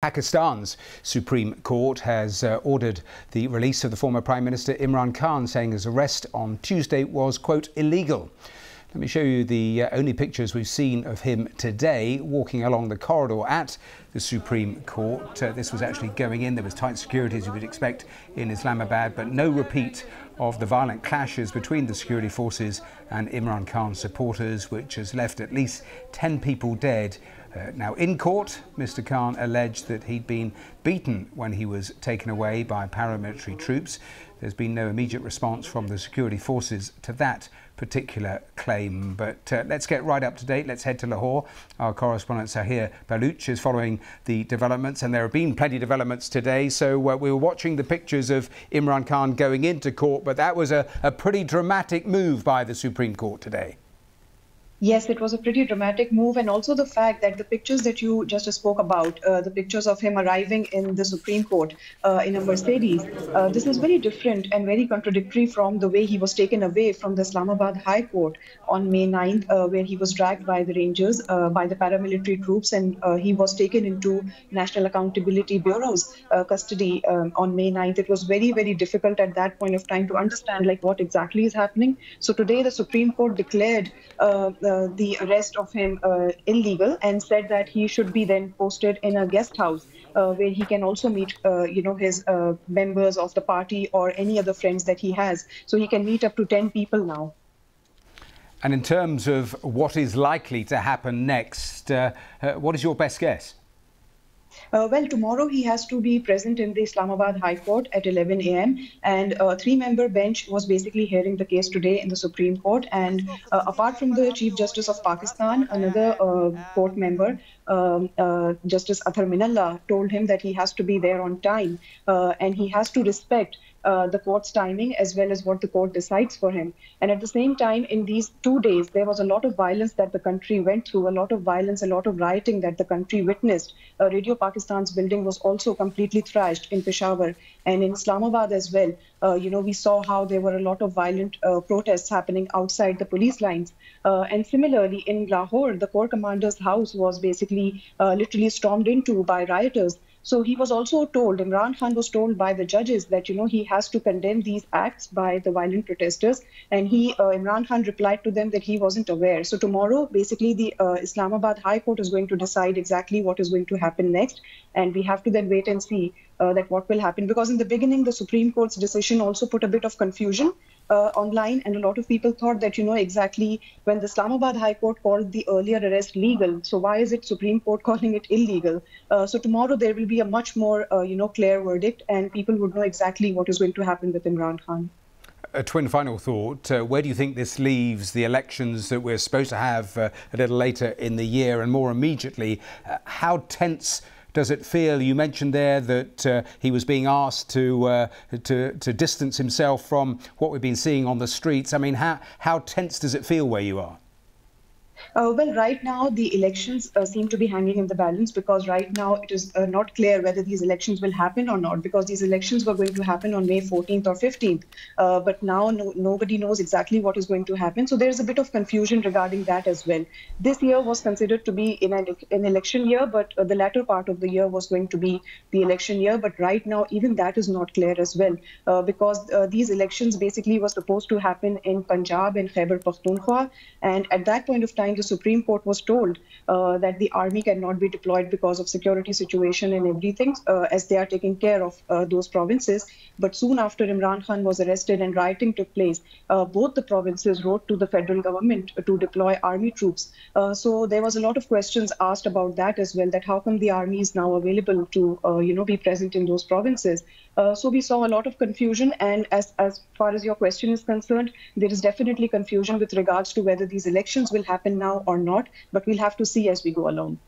Pakistan's Supreme Court has uh, ordered the release of the former Prime Minister Imran Khan, saying his arrest on Tuesday was, quote, illegal. Let me show you the uh, only pictures we've seen of him today walking along the corridor at the Supreme Court. Uh, this was actually going in. There was tight security, as you would expect in Islamabad, but no repeat of the violent clashes between the security forces and Imran Khan's supporters, which has left at least 10 people dead. Uh, now, in court, Mr. Khan alleged that he'd been beaten when he was taken away by paramilitary troops. There's been no immediate response from the security forces to that particular claim. But uh, let's get right up to date. Let's head to Lahore. Our correspondent Sahir Baluch is following the developments, and there have been plenty of developments today. So uh, we were watching the pictures of Imran Khan going into court, but that was a, a pretty dramatic move by the Supreme Court today. Yes, it was a pretty dramatic move, and also the fact that the pictures that you just spoke about, uh, the pictures of him arriving in the Supreme Court uh, in a Mercedes, uh, this is very different and very contradictory from the way he was taken away from the Islamabad High Court on May 9th, uh, where he was dragged by the Rangers, uh, by the paramilitary troops, and uh, he was taken into National Accountability Bureau's custody um, on May 9th. It was very, very difficult at that point of time to understand like what exactly is happening. So today, the Supreme Court declared the arrest of him uh, illegal and said that he should be then posted in a guest house uh, where he can also meet, uh, you know, his uh, members of the party or any other friends that he has. So he can meet up to 10 people now. And in terms of what is likely to happen next, uh, what is your best guess? Uh, well, tomorrow he has to be present in the Islamabad High Court at 11 a.m. And a three-member bench was basically hearing the case today in the Supreme Court. And uh, apart from the Chief Justice of Pakistan, another uh, court member, um, uh, Justice Athar Minallah, told him that he has to be there on time uh, and he has to respect uh, the court's timing as well as what the court decides for him. And at the same time, in these two days, there was a lot of violence that the country went through, a lot of violence, a lot of rioting that the country witnessed. Uh, Radio Pakistan's building was also completely thrashed in Peshawar and in Islamabad as well. Uh, you know, we saw how there were a lot of violent uh, protests happening outside the police lines. Uh, and similarly, in Lahore, the corps commander's house was basically literally stormed into by rioters. So he was also told, Imran Khan was told by the judges that, you know, he has to condemn these acts by the violent protesters. And he, uh, Imran Khan replied to them that he wasn't aware. So tomorrow, basically, the uh, Islamabad High Court is going to decide exactly what is going to happen next. And we have to then wait and see uh, that what will happen. Because in the beginning, the Supreme Court's decision also put a bit of confusion uh, online, and a lot of people thought that you know exactly when the Islamabad High Court called the earlier arrest legal, so why is it Supreme Court calling it illegal? Uh, so tomorrow there will be a much more uh, you know clear verdict, and people would know exactly what is going to happen with Imran Khan. A twin final thought. Uh, where do you think this leaves the elections that we're supposed to have uh, a little later in the year, and more immediately, uh, how tense? Does it feel? You mentioned there that uh, he was being asked to, uh, to, to distance himself from what we've been seeing on the streets. I mean, how, how tense does it feel where you are? Uh, well, right now the elections uh, seem to be hanging in the balance because right now it is uh, not clear whether these elections will happen or not because these elections were going to happen on May 14th or 15th. Uh, but now no, nobody knows exactly what is going to happen. So there's a bit of confusion regarding that as well. This year was considered to be an, an election year, but uh, the latter part of the year was going to be the election year. But right now, even that is not clear as well uh, because these elections basically were supposed to happen in Punjab and Khyber Pakhtunkhwa. And at that point of time, Supreme Court was told uh, that the army cannot be deployed because of security situation and everything, uh, as they are taking care of uh, those provinces. But soon after Imran Khan was arrested and rioting took place, uh, both the provinces wrote to the federal government to deploy army troops. Uh, so there was a lot of questions asked about that as well. That how come the army is now available to, uh, you know, be present in those provinces? Uh, so we saw a lot of confusion. And as as far as your question is concerned, there is definitely confusion with regards to whether these elections will happen now or not, but we'll have to see as we go along.